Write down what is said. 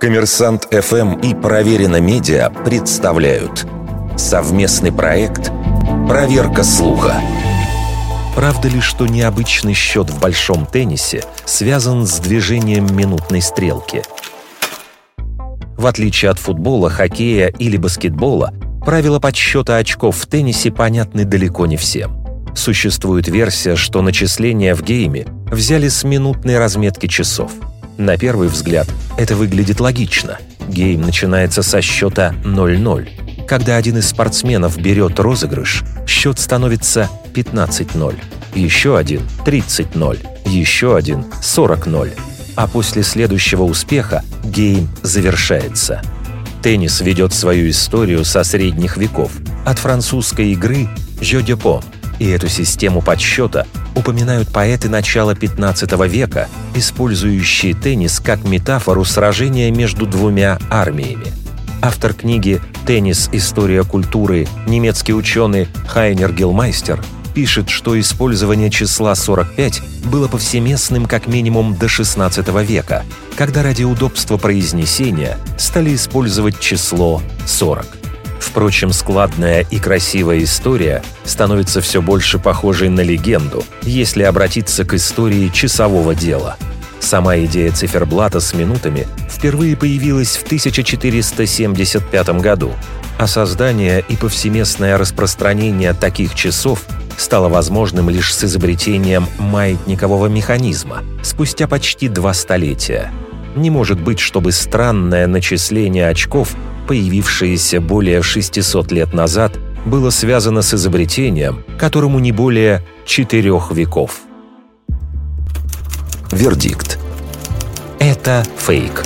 Коммерсант ФМ и Проверено Медиа представляют совместный проект «Проверка слуха». Правда ли, что необычный счет в большом теннисе связан с движением минутной стрелки? В отличие от футбола, хоккея или баскетбола, правила подсчета очков в теннисе понятны далеко не всем. Существует версия, что начисления в гейме взяли с минутной разметки часов – на первый взгляд это выглядит логично. Гейм начинается со счета 0-0. Когда один из спортсменов берет розыгрыш, счет становится 15-0. Еще один – 30-0. Еще один – 40-0. А после следующего успеха гейм завершается. Теннис ведет свою историю со средних веков, от французской игры «Jeu de paume», и эту систему подсчета упоминают поэты начала 15 века, использующие теннис как метафору сражения между двумя армиями. Автор книги «Теннис. История культуры» немецкий ученый Хайнер Гелмайстер пишет, что использование числа 45 было повсеместным как минимум до 16 века, когда ради удобства произнесения стали использовать число 40. Впрочем, складная и красивая история становится все больше похожей на легенду, если обратиться к истории часового дела. Сама идея циферблата с минутами впервые появилась в 1475 году, а создание и повсеместное распространение таких часов стало возможным лишь с изобретением маятникового механизма спустя почти два столетия. Не может быть, чтобы странное начисление очков появившееся более 600 лет назад, было связано с изобретением, которому не более четырех веков. Вердикт. Это фейк.